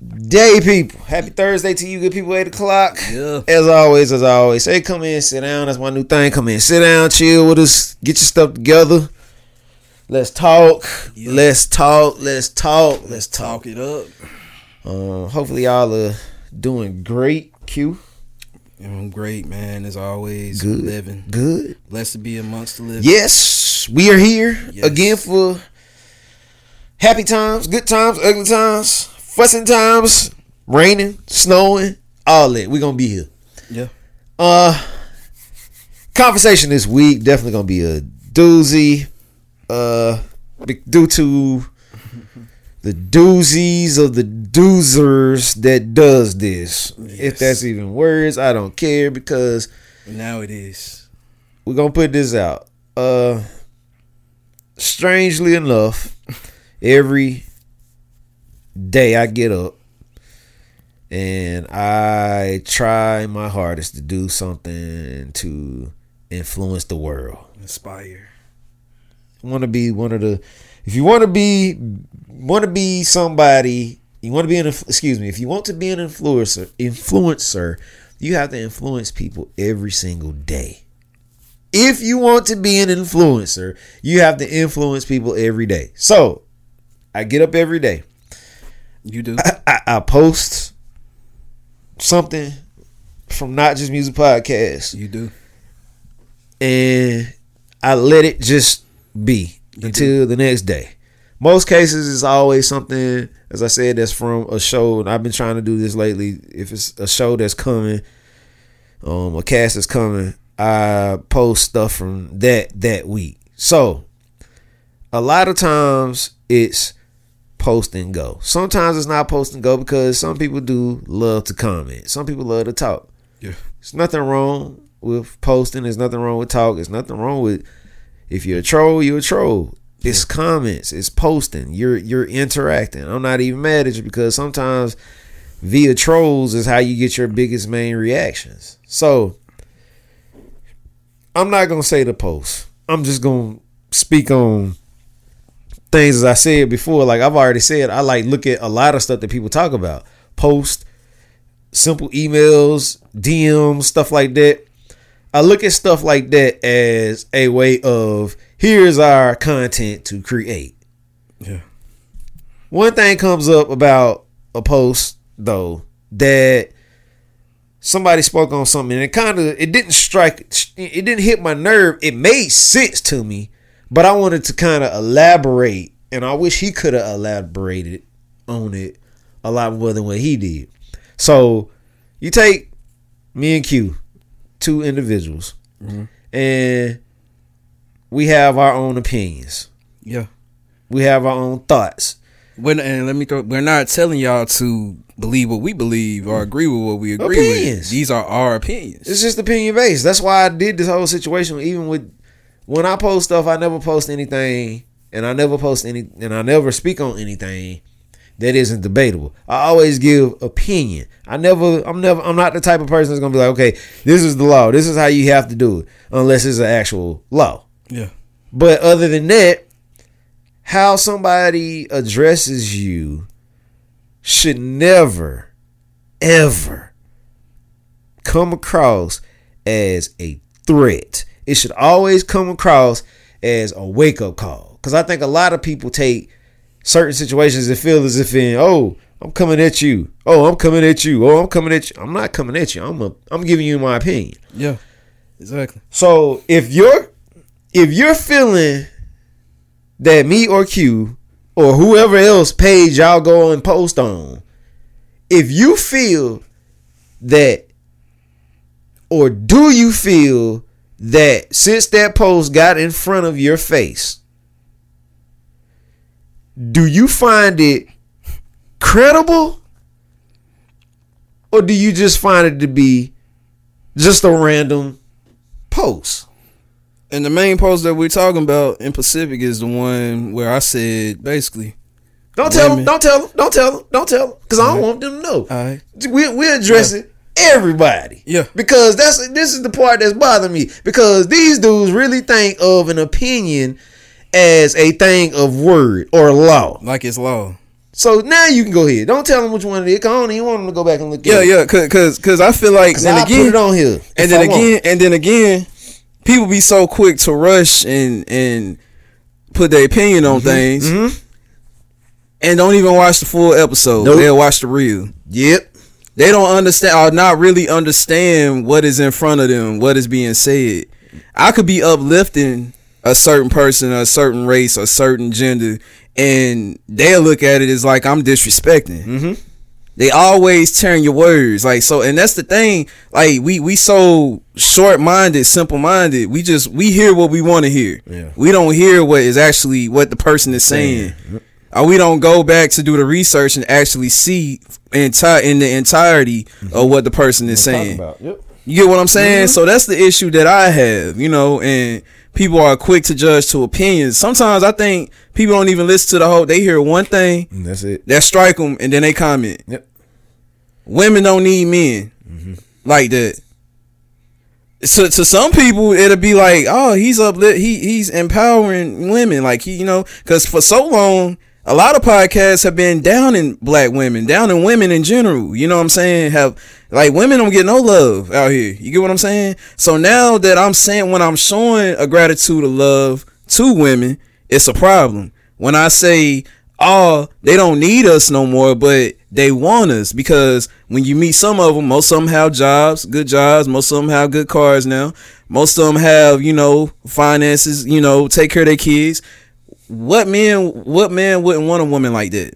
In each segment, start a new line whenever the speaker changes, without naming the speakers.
people. Happy Thursday to you, good people. Eight o'clock.
Yeah.
As always, as always, say come in, sit down. That's my new thing. Come in, sit down, chill with us, get your stuff together. Let's talk. Let's talk. Let's talk. Let's talk.
Talk it up.
Uh, hopefully, y'all are doing great. Q,
I'm great, man. As always,
good,
living.
good.
Blessed to be amongst the living.
Yes, we are here
Yes.
again for happy times, good times, ugly times, fussing times, raining, snowing, all that. We're gonna be here.
Yeah.
Uh conversation this week definitely gonna be a doozy. Uh due to the doozies of the doozers that does this. If that's even words, I don't care because
Now it is.
we're gonna put this out. Uh strangely enough, every day I get up and I try my hardest to do something to influence the world.
Inspire.
Want to be one of the if you want to be want to be somebody, you want to be an excuse me, if you want to be an influencer, influencer, you have to influence people every single day. If you want to be an influencer, you have to influence people every day. So, I get up every day.
You do.
I, I post something from not just music podcast
You do.
and I let it just be until the next day. Most cases, it's always something, as I said, that's from a show. And I've been trying to do this lately. If it's a show that's coming, um, a cast that's coming, I post stuff from that that week. So, a lot of times it's post and go. Sometimes it's not post and go because some people do love to comment. Some people love to talk.
Yeah.
There's nothing wrong with posting. There's nothing wrong with talk. There's nothing wrong with if you're a troll, you're a troll. It's comments. It's posting. You're you're interacting. I'm not even mad at you because sometimes via trolls is how you get your biggest main reactions. So I'm not gonna say the post. I'm just gonna speak on things as I said before. Like I've already said, I like look at a lot of stuff that people talk about. Post, simple emails, DMs, stuff like that. I look at stuff like that as a way of here's our content to create.
Yeah.
One thing comes up about a post though that somebody spoke on something and it kind of it didn't strike it didn't hit my nerve. It made sense to me, but I wanted to kind of elaborate and I wish he could have elaborated on it a lot more than what he did. So, you take me and Q, two individuals, mm-hmm. and we have our own opinions.
Yeah.
We have our own thoughts.
We're, and let me throw. We're not telling y'all to believe what we believe or mm-hmm. agree with what we agree
Opinions.
with. These are our opinions.
It's just opinion based. That's why I did this whole situation. Even with when I post stuff, I never post anything, and I never post any, and I never speak on anything that isn't debatable. I always give opinion. I never, I'm never, I'm not the type of person that's gonna be like, okay, this is the law. This is how you have to do it, unless it's an actual law.
yeah.
But other than that, how somebody addresses you should never, ever come across as a threat. It should always come across as a wake up call. Because I think a lot of people take certain situations and feel as if in, oh, I'm coming at you. Oh, I'm coming at you. Oh, I'm coming at you. I'm not coming at you. I'm a, I'm giving you my opinion.
Yeah. Exactly.
So if you're if you're feeling that me or Q or whoever else page y'all go and post on, if you feel that or do you feel that since that post got in front of your face, do you find it credible or do you just find it to be just a random post?
And the main post that we're talking about in Pacific is the one where I said basically,
Don't tell them. Don't tell them. Don't tell them. Don't tell them. Because I don't want them to know.
all right,
we we addressing everybody.
Yeah.
Because that's this is the part that's bothering me. Because these dudes really think of an opinion as a thing of word or law.
like it's law.
So now you can go ahead. Don't tell them which one it is. I don't even want them to go back and look
Yeah,
at it.
yeah, cause, cause, 'cause I feel like then
I'll
again,
put it on here.
and then
I want.
again, and then again, people be so quick to rush and and put their opinion on things,
Mhm.
and don't even watch the full episode.
Nope.
They'll watch the reel.
Yep.
They don't understand or not really understand what is in front of them, what is being said. I could be uplifting a certain person, a certain race, a certain gender, and they'll look at it as like I'm disrespecting.
Mhm.
They always turn your words like so, and that's the thing. Like we we so short minded, simple minded. We just we hear what we want to hear.
Yeah.
We don't hear what is actually what the person is saying. Or we don't go back to do the research and actually see entire in the entirety of mm-hmm. what the person is saying.
Yep.
You get what I'm saying? Mm-hmm. So that's the issue that I have, you know, and people are quick to judge to opinions. Sometimes I think people don't even listen to the whole. They hear one thing
And that's it.
that strike them, and then they comment.
Yep.
Women don't need men mm-hmm. like that. So to some people, it'll be like, oh, he's up, he he's empowering women, like he, you know, because for so long, a lot of podcasts have been down in black women, down in women in general. You know what I'm saying? Have like women don't get no love out here. You get what I'm saying? So now that I'm saying when I'm showing a gratitude of love to women, it's a problem. When I say, oh, they don't need us no more, but they want us because when you meet some of them, most of them have jobs, good jobs. Most of them have good cars now. Most of them have, you know, finances, you know, take care of their kids. What man, what man wouldn't want a woman like that?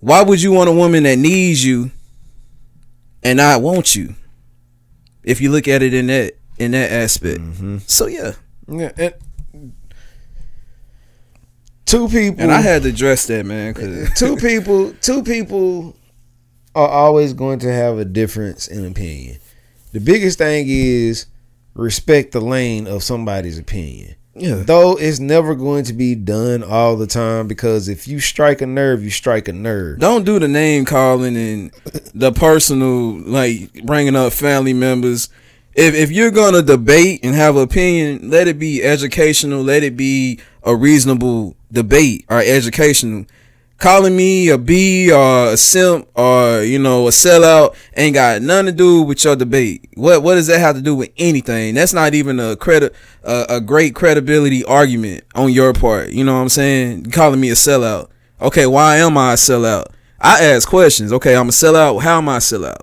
Why would you want a woman that needs you and not want you? If you look at it in that in that aspect. Mm-hmm. So yeah.
Yeah. And two people.
And I had to address that, man, cause
two people two people are always going to have a difference in opinion the biggest thing is respect the lane of somebody's opinion
yeah.
though it's never going to be done all the time because if you strike a nerve you strike a nerve
Don't do the name calling and the personal like bringing up family members. If if you're gonna debate and have an opinion, let it be educational. Let it be a reasonable debate or educational. Calling me a B or a simp or you know a sellout ain't got nothing to do with your debate. What what does that have to do with anything? That's not even a credit a, a great credibility argument on your part. You know what I'm saying? Calling me a sellout. Okay, why am I a sellout? I ask questions. Okay, I'm a sellout. How am I a sellout?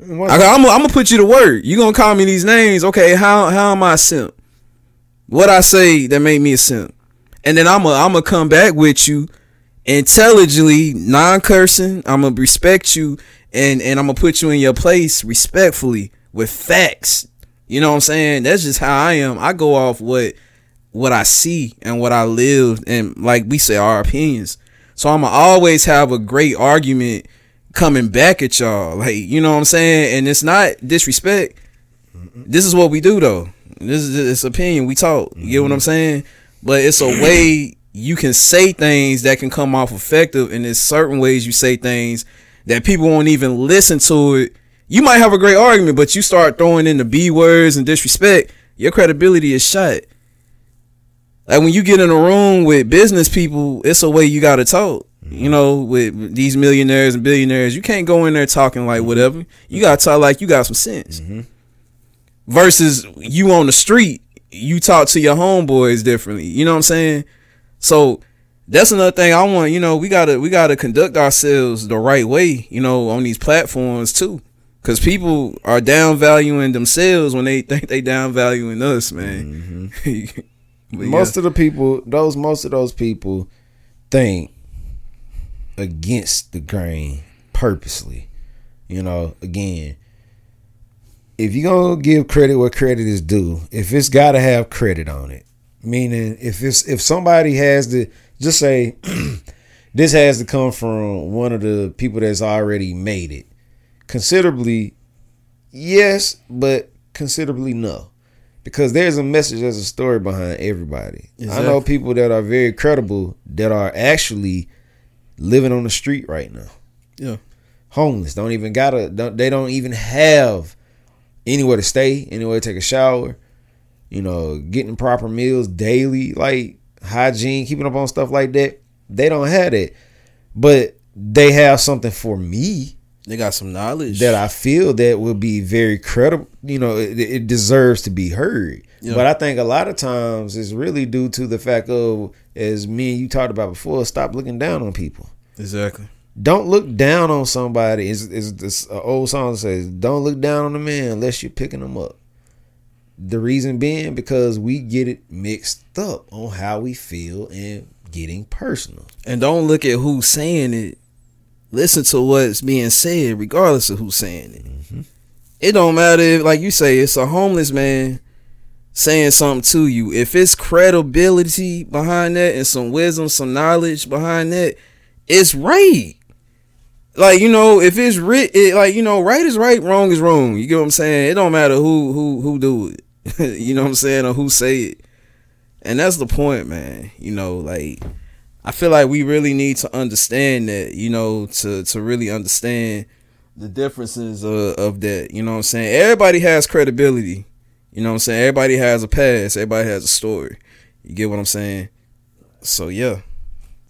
I, I'm gonna put you to work. You gonna call me these names? Okay, how how am I a simp? What I say that made me a simp, and then I'm gonna I'm gonna come back with you intelligently, non cursing. I'm gonna respect you, and and I'm gonna put you in your place respectfully with facts. You know what I'm saying? That's just how I am. I go off what what I see and what I live, and like we say, our opinions. So I'm gonna always have a great argument coming back at y'all. Like, you know what I'm saying? And it's not disrespect. This is what we do though. This is this opinion. We talk. You get what I'm mm-hmm. saying? But it's a way you can say things that can come off effective, and there's certain ways you say things that people won't even listen to it. You might have a great argument, but you start throwing in the B words and disrespect, your credibility is shot. Like when you get in a room with business people, it's a way you gotta talk. You mm-hmm. know, with these millionaires and billionaires, you can't go in there talking like mm-hmm. whatever. You gotta talk like you got some sense. Mm-hmm. Versus you on the street, you talk to your homeboys differently. You know what I'm saying? So that's another thing I want. You know, we gotta we gotta conduct ourselves the right way. You know, on these platforms too, because people are down valuing themselves when they think they down valuing us, man. Mm-hmm. Yeah.
most of the people those most of those people think against the grain purposely you know again if you're gonna give credit where credit is due if it's gotta have credit on it meaning if it's if somebody has to just say this has to come from one of the people that's already made it considerably yes, but considerably no. Because there's a message, there's a story behind everybody. I know people that are very credible that are actually living on the street right now.
Yeah.
Homeless. Don't even gotta don't, they don't even have anywhere to stay, anywhere to take a shower, you know, getting proper meals daily, like hygiene, keeping up on stuff like that. They don't have that. But they have something for me
They got some knowledge.
that I feel that will be very credible. You know, it, it deserves to be heard.
Yeah.
But I think a lot of times it's really due to the fact of, as me and you talked about before, stop looking down on people.
exactly.
Don't look down on somebody. Is is this old song that says, "Don't look down on a man unless you're picking them up." The reason being because we get it mixed up on how we feel and getting personal.
And don't look at who's saying it. Listen to what's being said, regardless of who's saying it.
Mm-hmm.
It don't matter if, like you say, it's a homeless man saying something to you. If it's credibility behind that and some wisdom, some knowledge behind that, it's right. Like you know, if it's writ, it, like you know, right is right, wrong is wrong. You get what I'm saying? It don't matter who who who do it. you know what I'm saying, or who say it. And that's the point, man. You know, like I feel like we really need to understand that, you know, to to really understand the differences of, of that. You know what I'm saying? Everybody has credibility. You know what I'm saying? Everybody has a past. Everybody has a story. You get what I'm saying? So yeah.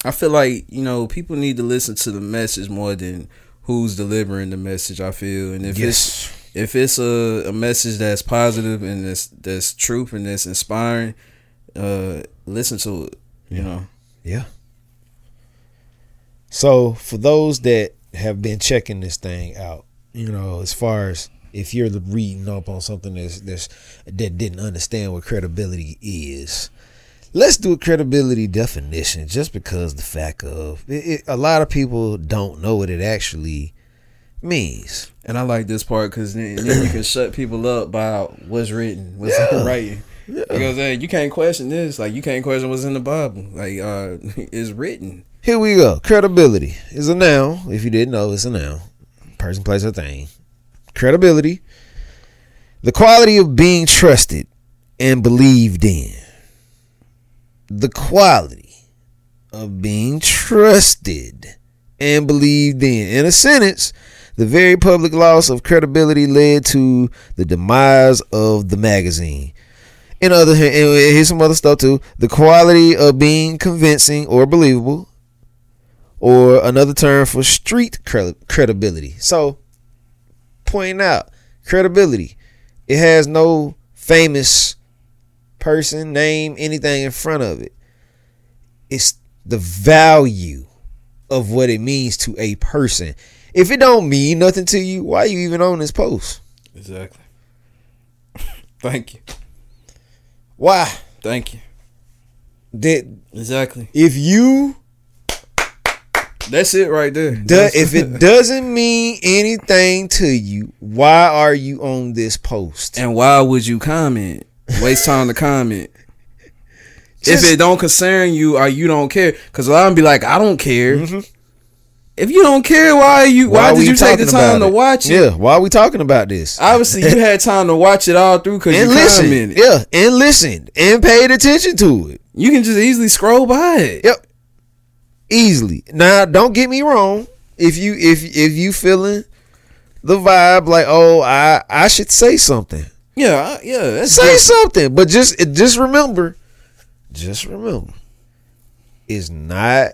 I feel like, you know, people need to listen to the message more than who's delivering the message, I feel. And if it's if it's a, a message that's positive and that's that's truth and that's inspiring, uh listen to it. You know.
Yeah. So for those that have been checking this thing out, you know, as far as if you're reading up on something that's, that's that didn't understand what credibility is, let's do a credibility definition. Just because the fact of it, it, a lot of people don't know what it actually means.
And I like this part because then, then you can shut people up by what's written, what's
Yeah.
writing. Because uh, you can't question this. Like you can't question what's in the Bible. Like uh, it's written.
Here we go. Credibility is a noun. If you didn't know, it's a noun. Person, place, or thing. Credibility. The quality of being trusted and believed in. The quality of being trusted and believed in. In a sentence, the very public loss of credibility led to the demise of the magazine. In other, here's some other stuff too. The quality of being convincing or believable, or another term for street credibility. So, pointing out credibility, it has no famous person, name, anything in front of it. It's the value of what it means to a person. If it don't mean nothing to you, why you even on this post?
Exactly. Thank you.
Why?
Thank you.
That
Exactly.
if you
That's it right there.
do, if it doesn't mean anything to you, why are you on this post?
and why would you comment? Waste time to comment.
Just-
if it don't concern you or you don't care, because a lot of them be like, I don't care.
Mhm.
If you don't care, why you? Why,
we
did you take the time to watch it?
Yeah, why are we talking about this?
Obviously, you had time to watch it all through because you
and listen,
commented.
yeah, and listen, and paid attention to it.
You can just easily scroll by it.
Yep, easily. Now, don't get me wrong. If you if if you feeling the vibe like, oh, I I should say something.
Yeah, I- yeah.
Say something, but just just remember, just remember, it's not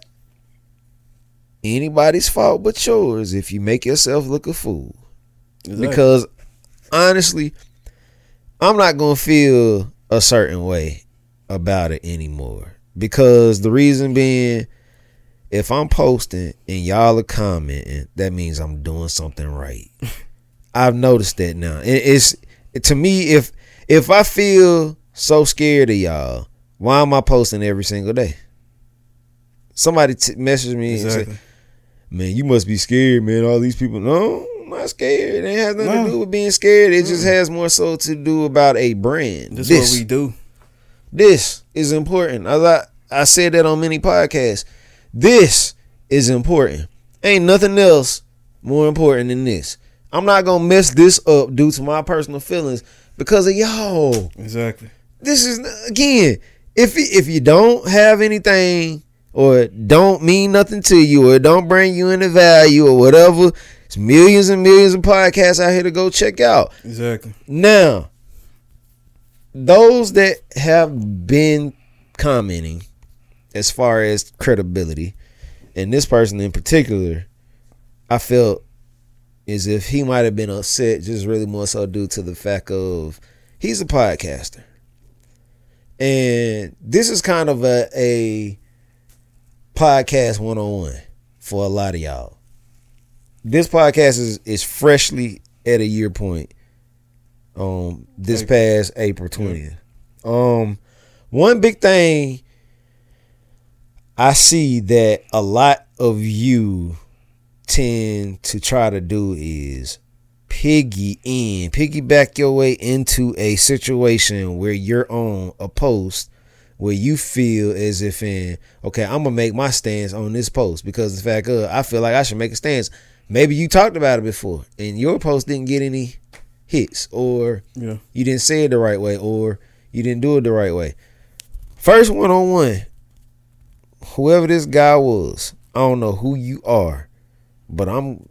anybody's fault but yours if you make yourself look a fool.
Exactly.
Because honestly, I'm not gonna feel a certain way about it anymore. Because the reason being, if I'm posting and y'all are commenting, that means I'm doing something right. I've noticed that now. It's to me if if I feel so scared of y'all, why am I posting every single day? Somebody t- messaged me and said, "Man, you must be scared, man. All these people, no, I'm not scared. It ain't has nothing
No.
to do with being scared. It just has more so to do about a brand.
This,
This,
what we do.
this is important. I I said that on many podcasts. This is important. Ain't nothing else more important than this. I'm not gonna mess this up due to my personal feelings because of y'all.
Exactly.
This is again, if if you don't have anything or don't mean nothing to you or don't bring you any value or whatever, it's millions and millions of podcasts out here to go check out.
Exactly.
Now, those that have been commenting as far as credibility, and this person in particular, I felt as if he might have been upset just really more so due to the fact of he's a podcaster. And this is kind of a, a podcast one on one for a lot of y'all. This podcast is, is freshly at a year point um this past April 20th. Um one big thing I see that a lot of you tend to try to do is piggy in, piggyback your way into a situation where you're on a post where you feel as if in, okay, I'm gonna make my stance on this post because the fact of I feel like I should make a stance. Maybe you talked about it before and your post didn't get any hits or
Yeah.
you didn't say it the right way or you didn't do it the right way. First one on one, whoever this guy was, I don't know who you are, but I'm.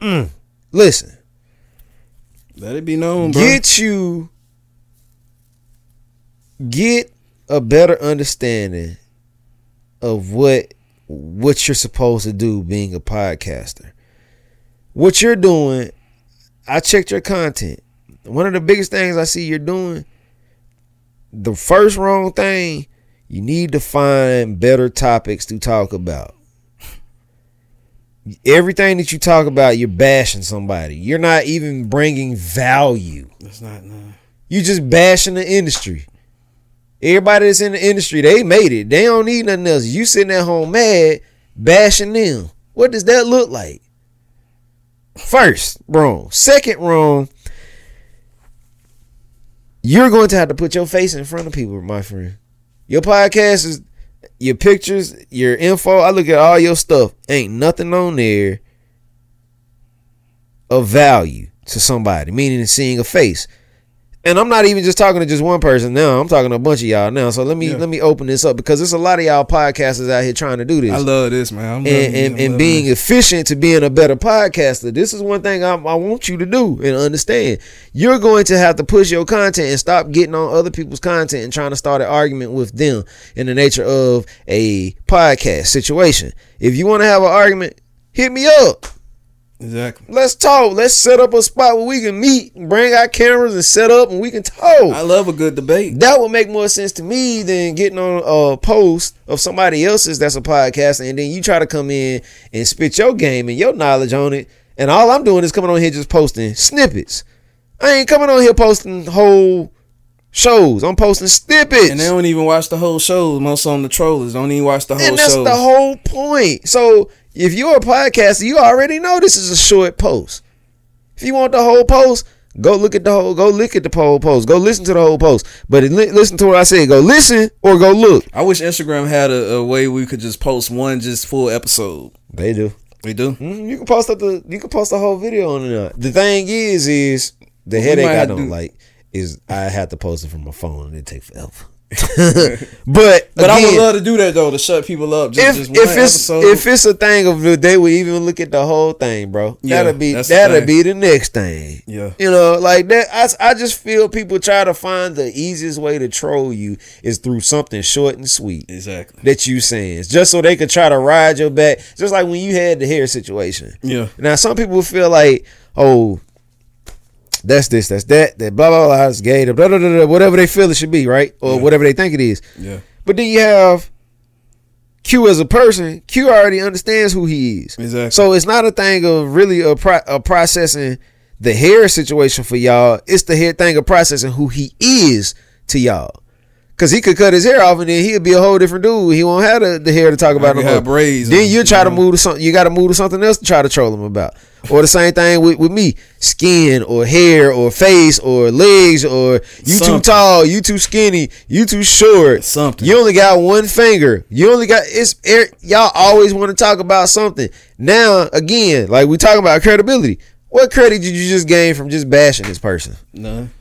Mm, listen,
Let it be known, bro.
get you, get a better understanding of what what you're supposed to do being a podcaster. What you're doing, I checked your content. One of the biggest things I see you're doing, the first wrong thing, you need to find better topics to talk about. Everything that you talk about, you're bashing somebody. You're not even bringing value.
That's not no.
You're just bashing the industry. Everybody that's in the industry, they made it. They don't need nothing else. You sitting at home mad, bashing them. What does that look like? First, wrong. Second, wrong. You're going to have to put your face in front of people, my friend. Your podcast is your pictures, your info. I look at all your stuff. Ain't nothing on there of value to somebody, meaning seeing a face. And I'm not even just talking to just one person now. I'm talking to a bunch of y'all now. So let me
Yeah.
let me open this up because there's a lot of y'all podcasters out here trying to do this
I love this, man. I'm
and, and. And being
it.
efficient to being a better podcaster. This is one thing I, I want you to do and understand. You're going to have to push your content and stop getting on other people's content and trying to start an argument with them in the nature of a podcast situation. If you want to have an argument, hit me up.
Exactly.
Let's talk. Let's set up a spot where we can meet, and bring our cameras and set up and we can talk.
I love a good debate.
That would make more sense to me than getting on a post of somebody else's that's a podcast, and then you try to come in and spit your game and your knowledge on it. And all I'm doing is coming on here just posting snippets. I ain't coming on here posting whole shows. I'm posting snippets.
And they don't even watch the whole shows. Most on the trollers don't even watch the whole show.
And that's
show.
the whole point. So if you're a podcaster, you already know this is a short post. If you want the whole post, go look at the whole. Go look at the whole post. Go listen to the whole post. But listen to what I said. Go listen or go look.
I wish Instagram had a, a way we could just post one just full episode.
They do.
They do.
Mhm, You can post up the. You can post the whole video on it. The thing is, is the headache I don't
do-
like is I have to post it from my phone and it take forever. but
But I would love to do that though to shut people up. Just,
if
just
if it's
episode.
if it's a thing of the they would even look at the whole thing, bro.
Yeah,
that'll be
the
that'll
thing.
be the next thing.
Yeah.
you know, like that. I I just feel people try to find the easiest way to troll you is through something short and sweet
exactly.
that you saying, just so they could try to ride your back. Just like when you had the hair situation.
Yeah.
Now some people feel like, oh, that's this, that's that, that blah blah blah, it's gay, blah, blah, blah, blah, whatever they feel it should be, right? Or
Yeah.
whatever they think it is.
Yeah.
But then you have Q as a person. Q already understands who he is.
Exactly.
So it's not a thing of really a, pro- a processing the hair situation for y'all. It's the hair thing of processing who he is to y'all. Cause he could cut his hair off and then he'd be a whole different dude. He won't have the, the hair to talk about no more.
braids
Then you try to move to something. You got to move to something else to try to troll him about. Or the same thing with, with me, skin or hair or face or legs or you too tall, you too skinny, you too short.
Something.
You only got one finger. You only got it's er, y'all always want to talk about something. Now again, like we talking about credibility. What credit did you just gain from just bashing this person?
None.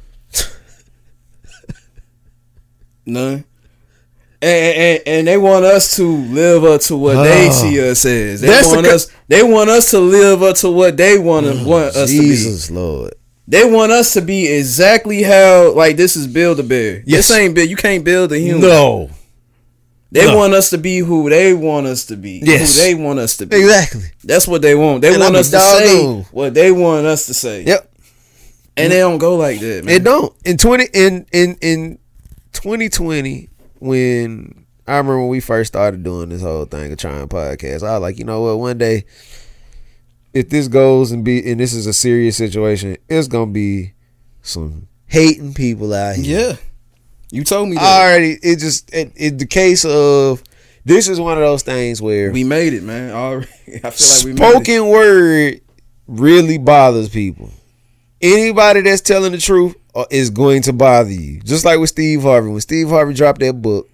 None. And, and, and they want us to live up to what they
Oh.
see us as. They
That's the
want us. They want us to live up to what they want to oh, want us to be.
Jesus Lord.
They want us to be exactly how like this is build a bear.
Yes.
This ain't build. You can't build a human.
No.
They
No.
want us to be who they want us to be.
Yes.
Who they want us to be.
Exactly.
That's what they want. They
And
want us to say
doggone.
what they want us to say.
Yep.
And they don't go like that, man.
It don't. In twenty in in in twenty twenty, when I remember when we first started doing this whole thing of trying podcast, I was like, you know what, one day if this goes and be and this is a serious situation, it's gonna be some hating people out here.
Yeah. You told me that.
I already it just it, it the case of this is one of those things where
We made it, man. Already. I feel like we made it.
spoken word really bothers people. Anybody that's telling the truth is going to bother you. Just like with Steve Harvey. When Steve Harvey dropped that book,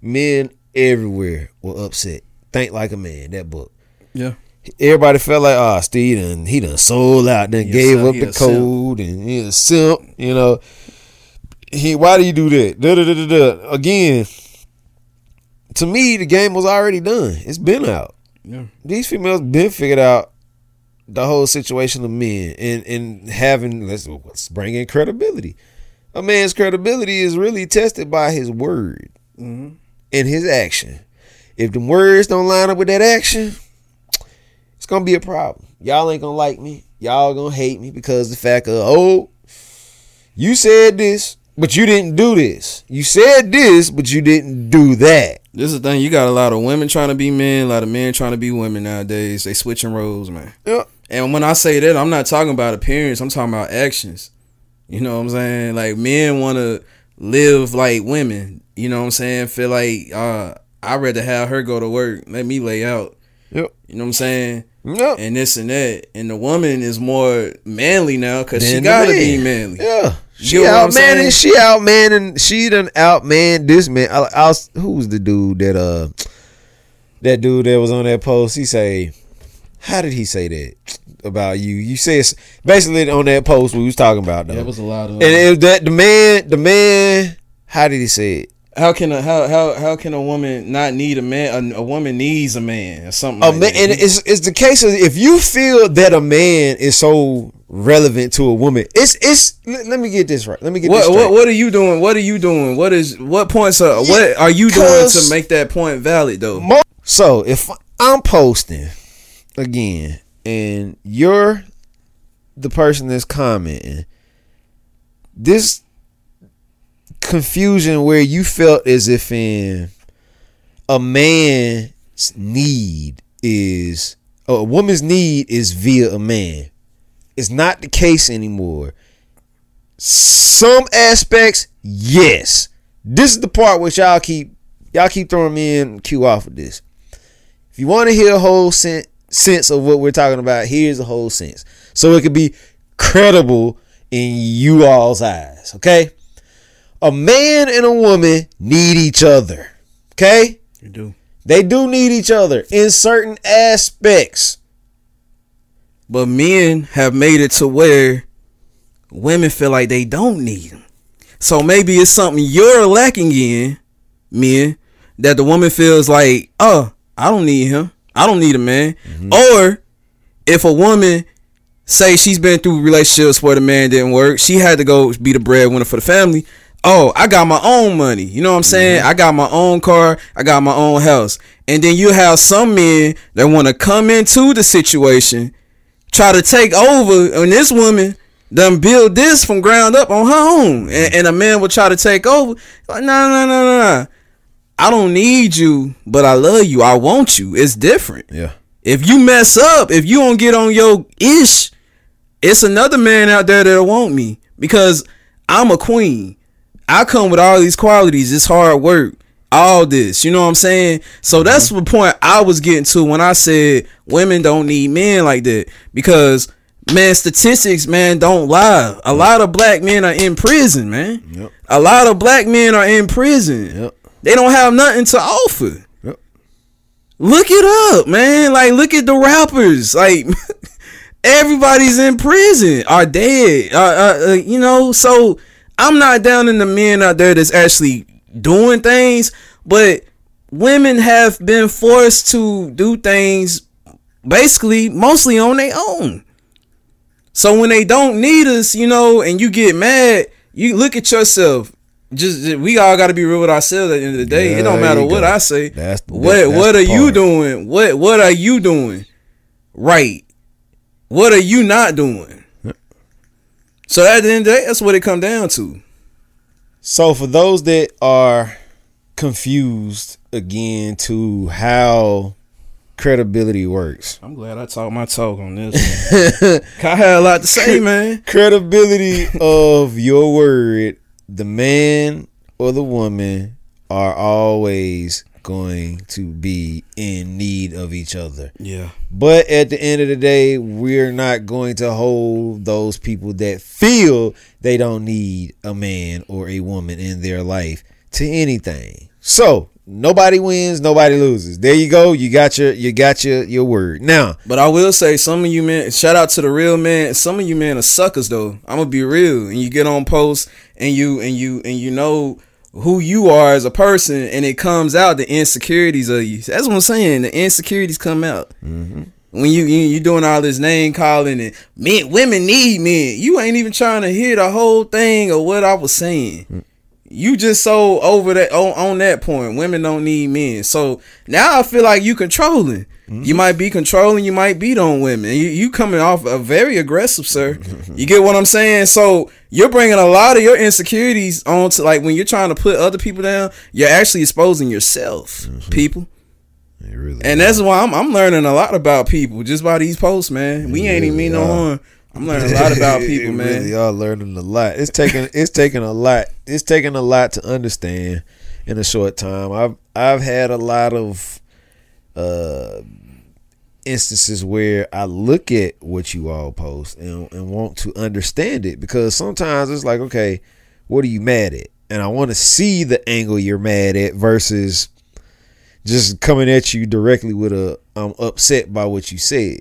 men everywhere were upset. Think like a man. That book.
Yeah.
Everybody felt like, ah, Steve done, he done sold out, then gave up the
a simp.
code, and he a simp. You know, he why do you do that? Da, da, da, da, da. Again, to me, the game was already done. It's been out
Yeah.
these females been figured out the whole situation of men and and having let's, let's bring in credibility. A man's credibility is really tested by his word
Mhm.
and his action. If the words don't line up with that action, it's gonna be a problem. Y'all ain't gonna like me. Y'all gonna hate me because the fact of oh, you said this, but you didn't do this. You said this, but you didn't do that.
This is the thing. You got a lot of women trying to be men, a lot of men trying to be women nowadays. They switching roles, man.
Yep.
And when I say that, I'm not talking about appearance. I'm talking about actions. You know what I'm saying? Like men want to live like women. You know what I'm saying? Feel like uh, I'd rather have her go to work, let me lay out.
Yep.
You know what I'm saying?
Yep.
And this and that. And the woman is more manly now because she gotta
man.
be manly.
Yeah.
You
She
know what I'm
outmanning, she outmanning, she done outman this man. I, I was, who was the dude that uh that dude that was on that post? He say, how did he say that about you? You said basically on that post we was talking about though.
That was a lot of.
and uh, it that the man, the man, how did he say it?
how can a how how how can a woman not need a man? A, a woman needs a man or something.
A
like
man,
that.
and it's it's the case of if you feel that a man is so relevant to a woman, it's it's. Let, let me get this right. Let me get this
What, what what are you doing? What are you doing? What is what points are what are you doing to make that point valid though?
So if I'm posting again and you're the person that's commenting, this confusion where you felt as if in a man's need is a woman's need is via a man. It's not the case anymore. Some aspects, yes. This is the part which y'all keep y'all keep throwing me in Q off of this. If you want to hear a whole sen- sense of what we're talking about, here's a whole sense. So it could be credible in you all's eyes. Okay? A man and a woman need each other. Okay?
You do.
They do need each other in certain aspects.
But men have made it to where women feel like they don't need them. So maybe it's something you're lacking in, men, that the woman feels like, oh, I don't need him. I don't need a man. Or if a woman say she's been through relationships where the man didn't work, she had to go be the breadwinner for the family. Oh, I got my own money. You know what I'm saying? Mm-hmm. I got my own car. I got my own house. And then you have some men that want to come into the situation, try to take over, and this woman done build this from ground up on her own. And, mm-hmm. and a man will try to take over. Like, no, no, no, no, no. I don't need you, but I love you. I want you. It's different.
Yeah.
If you mess up, if you don't get on your ish, it's another man out there that'll want me because I'm a queen. I come with all these qualities. It's hard work. All this, you know what I'm saying? So that's mm-hmm. the point I was getting to when I said women don't need men like that. Because man, statistics, man, don't lie. A mm. lot of black men are in prison, man.
Yep.
A lot of black men are in prison.
Yep.
They don't have nothing to offer.
Yep.
Look it up, man. Like, look at the rappers. Like, everybody's in prison, are dead. Uh, uh, uh, you know, so I'm not down in the men out there that's actually doing things, but women have been forced to do things basically mostly on their own. So when they don't need us, you know, and you get mad, you look at yourself. Just we all got to be real with ourselves at the end of the day. it don't matter what
go.
I say.
That's-
what
that's
what are you doing? What what are you doing? Right. What are you not doing? So at the end of the day, that's what it come down to.
So for those that are confused again to how credibility works.
I'm glad I talked my talk on this. I had a lot to say, man.
credibility of your word, the man or the woman are always going to be in need of each other.
Yeah.
But at the end of the day, we're not going to hold those people that feel they don't need a man or a woman in their life to anything. So nobody wins, nobody loses. There you go. You got your you got your your word. Now,
But I will say, some of you men, shout out to the real man. Some of you men are suckers, though. I'm gonna be real, and you get on posts, and you and you and you know who you are as a person, and it comes out the insecurities of you. That's what I'm saying. The insecurities come out mm-hmm. when you you you doing all this name calling and men, women need men. You ain't even trying to hear the whole thing of what I was saying. Mm. You just so over that on, on that point. Women don't need men. So now I feel like you controlling. You might be controlling. You might beat on women. You you coming off a very aggressive, sir. you get what I'm saying? So you're bringing a lot of your insecurities onto like when you're trying to put other people down. You're actually exposing yourself, people.
really
And that's why I'm I'm learning a lot about people just by these posts, man. We ain't even mean no
Yeah.
harm. I'm learning a lot about people, man.
Really are learning a lot. It's taking it's taking a lot. It's taking a lot to understand in a short time. I've I've had a lot of uh instances where I look at what you all post and, and want to understand it because sometimes it's like, okay, what are you mad at? And I want to see the angle you're mad at versus just coming at you directly with a I'm upset by what you said.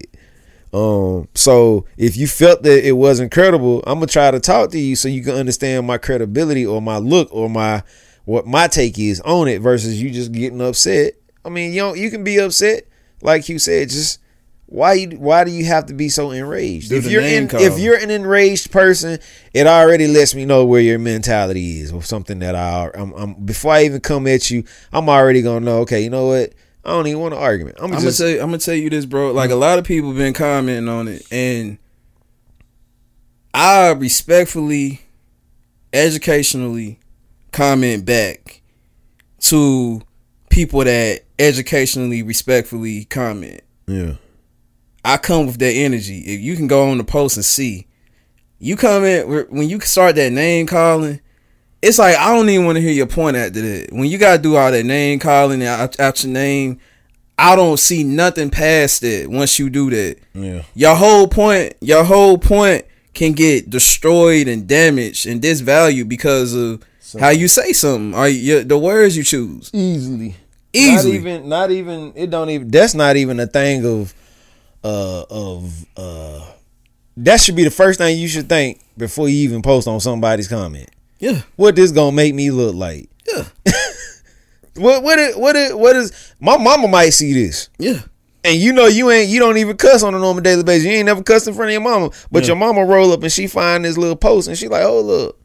Um, so if you felt that it wasn't credible, I'm gonna try to talk to you so you can understand my credibility or my look or my what my take is on it versus you just getting upset. I mean, you know, you can be upset, like you said, just why you why do you have to be so enraged?
Do
if you're in
call.
if you're an enraged person, it already lets me know where your mentality is or something that I I'm, I'm before I even come at you, I'm already gonna know. Okay, you know what? I don't even want an argument. I'm
I'm
gonna
gonna tell you, I'm gonna tell you this, bro. Like a lot of people been commenting on it, and I respectfully, educationally comment back to people that educationally, respectfully comment.
yeah.
I come with that energy. If you can go on the post and see, you come in when you start that name calling. It's like I don't even want to hear your point after that. When you gotta do all that name calling out, out your name, I don't see nothing past it. Once you do that,
Yeah.
your whole point, your whole point can get destroyed and damaged and disvalued because of how you say something or your, the words you choose.
easily
Easily.
not even not even it don't even that's not even a thing of uh of uh that should be the first thing you should think before you even post on somebody's comment
Yeah,
what this gonna make me look like?
Yeah,
what what it, what it, what is my mama might see this.
Yeah.
and you know you ain't you don't even cuss on a normal daily basis. You ain't never cuss in front of your mama. But
Yeah.
your mama roll up and she find this little post and she like oh look.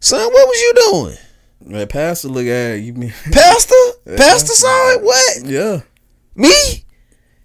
Son what was you doing?
Man, pastor look at you. mean-
pastor pastor. saw it? What?
Yeah.
me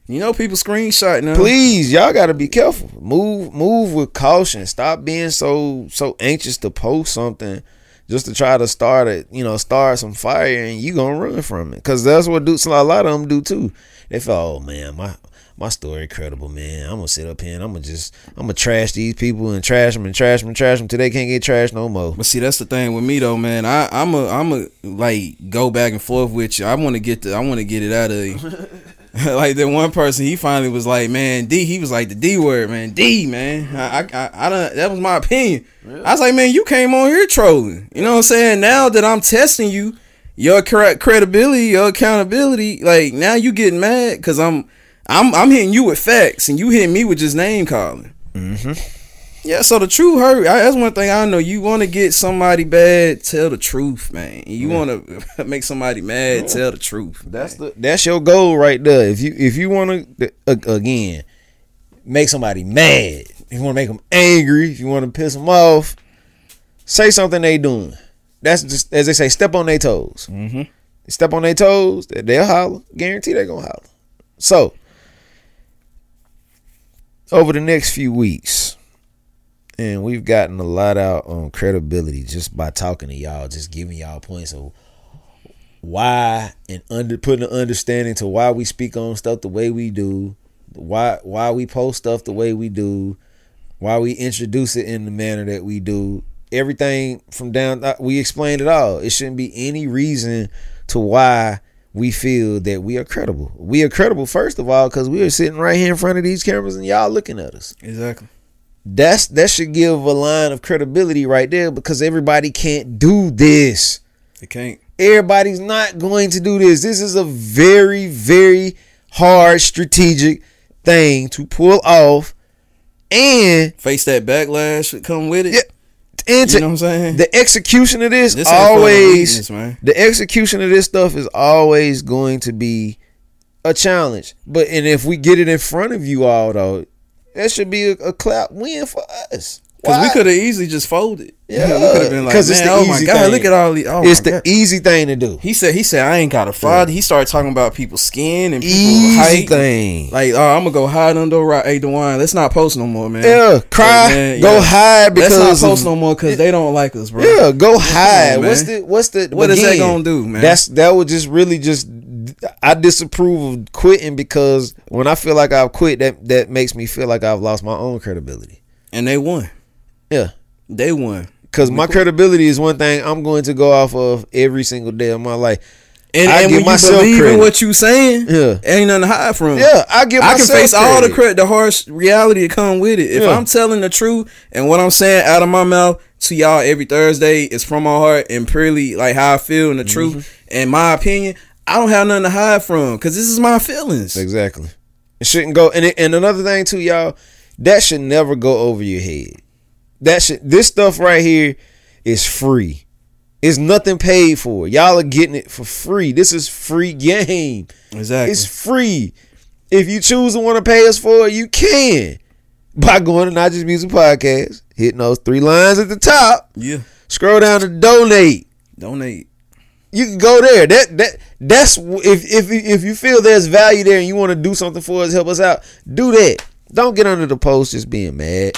You know people screenshot now.
please y'all got to be careful move move with caution stop being so so anxious to post something just to try to start it you know start some fire and you gonna run from it because that's what do so a lot of them do too they feel oh man my my story credible, man. I'm gonna sit up here and I'm gonna just I'm gonna trash these people and trash them and trash them and trash them till they can't get trashed no more.
But see, that's the thing with me though, man. I I'm a I'm a like go back and forth with you. I want to get the I want to get it out of you. like that one person, he finally was like, man, D. He was like the D word, man. D, man. I I I, don't. That was my opinion. I was like, man, you came on here trolling. You know what I'm saying? Now that I'm testing you, your correct credibility, your accountability, like now you getting mad because I'm I'm I'm hitting you with facts and you hitting me with just name calling. Mm-hmm. Yeah, so the truth hurt. I, that's one thing I know. You want to get somebody bad, tell the truth, man. You want to make somebody mad, tell the truth.
That's the that's your goal right there. If you if you want to again make somebody mad, if you want to make them angry, if you want to piss them off, say something they doing. That's just as they say, step on their toes. Mm-hmm. Step on their toes, they- they'll holler. Guarantee they're gonna holler. So over the next few weeks, and we've gotten a lot out on credibility just by talking to y'all, just giving y'all points of why and under putting an understanding to why we speak on stuff the way we do, why why we post stuff the way we do, why we introduce it in the manner that we do. Everything from down uh, we explained it all. It shouldn't be any reason to why we feel that we are credible. We are credible first of all because we are sitting right here in front of these cameras and y'all looking at us
Exactly.
That's that should give a line of credibility right there because everybody can't do this.
It can't.
Everybody's not going to do this. This is a very, very hard strategic thing to pull off. And
Face that backlash that come with it.
Yeah, and
You know what I'm saying?
the execution of this,
This ain't for the
always
weakness,
the execution of this stuff is always going to be a challenge. But and if we get it in front of you all though, that should be a, a clap win for us.
Because we could have easily just folded.
Yeah,
we could have been like,
'cause
man,
it's the
oh my
easy
god,
thing.
look at all these. Oh
it's the
God.
easy thing to do.
He said, he said, I ain't got a father. He started talking about people's skin and people's
Easy
height.
thing.
Like, oh, I'm gonna go hide under a rock. Hey, Duan, let's not post no more, man.
yeah, cry,
Hey, man,
go
yeah.
hide because
let's not post
of-
no more because they don't like us, bro.
Yeah, go hide.
on,
what's the what's the
What is that gonna do, man?
That's that would just really just I disapprove of quitting because when I feel like I've quit, that that makes me feel like I've lost my own credibility.
And they won.
Yeah.
They won.
Cause my credibility is one thing I'm going to go off of every single day of my life.
And,
I
and
give
when you
myself
believe
credit.
in what you saying,
Yeah.
ain't nothing to hide from.
Yeah, I give
I can face all the
credit.
credit, the harsh reality that come with it. If
Yeah.
I'm telling the truth and what I'm saying out of my mouth to y'all every Thursday is from my heart and purely like how I feel and the
Mm-hmm.
truth and my opinion, I don't have nothing to hide from because this is my feelings.
Exactly. It shouldn't go. And it, and another thing too, y'all, that should never go over your head. That should. This stuff right here is free. It's nothing paid for. Y'all are getting it for free. This is free game.
Exactly.
It's free. If you choose to want to pay us for it, you can by going to Not Just Music Podcast, hitting those three lines at the top.
yeah.
Scroll down to donate
Donate.
You can go there. That that that's if if if you feel there's value there and you want to do something for us, help us out. Do that. Don't get under the post just being mad.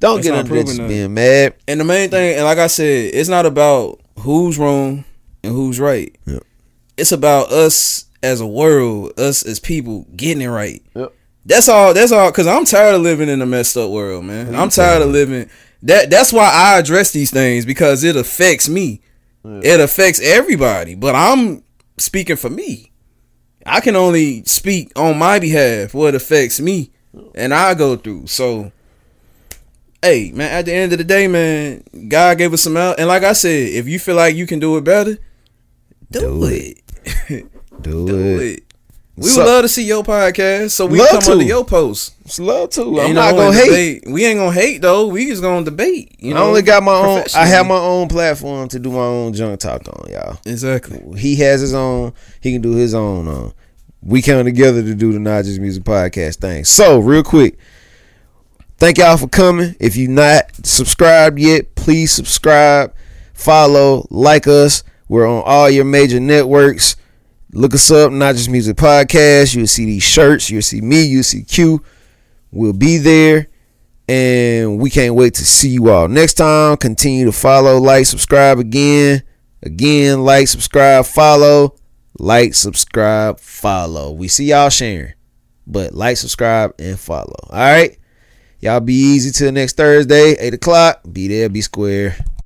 Don't
That's
get under just
nothing.
being mad.
And the main thing, and like I said, it's not about who's wrong and who's right.
Yep.
It's about us as a world, us as people getting it right.
Yep.
That's all. That's all. Cause I'm tired of living in a messed up world, man. I'm tired of living. That that's why I address these things because it affects me. It affects everybody, but I'm speaking for me. I can only speak on my behalf what affects me and I go through. So hey man at the end of the day man god gave us some out and like i said if you feel like you can do it better do,
Do
it,
Do,
do
it.
it we
So-
would love to see your podcast so we
Love
come
to.
under your post
It's love
to.
I'm
know,
not gonna hate.
debate. we ain't gonna hate though we just gonna debate you know
I only got my own. I have my own platform to do my own junk talk on, y'all.
exactly
He has his own. He can do his own. On. We come together to do the Not Just Music podcast thing. So real quick, thank y'all for coming. If you not subscribed yet, please subscribe, follow, like us. We're on all your major networks. Look us up, Not Just Music Podcast. You'll see these shirts. You'll see me. You'll see Q. We'll be there. And we can't wait to see you all next time. Continue to follow, like, subscribe again. Again, like, subscribe, follow. Like, subscribe, follow. We see y'all sharing. But like, subscribe, and follow. All right. Y'all be easy till next Thursday, 8 o'clock. Be there, be square.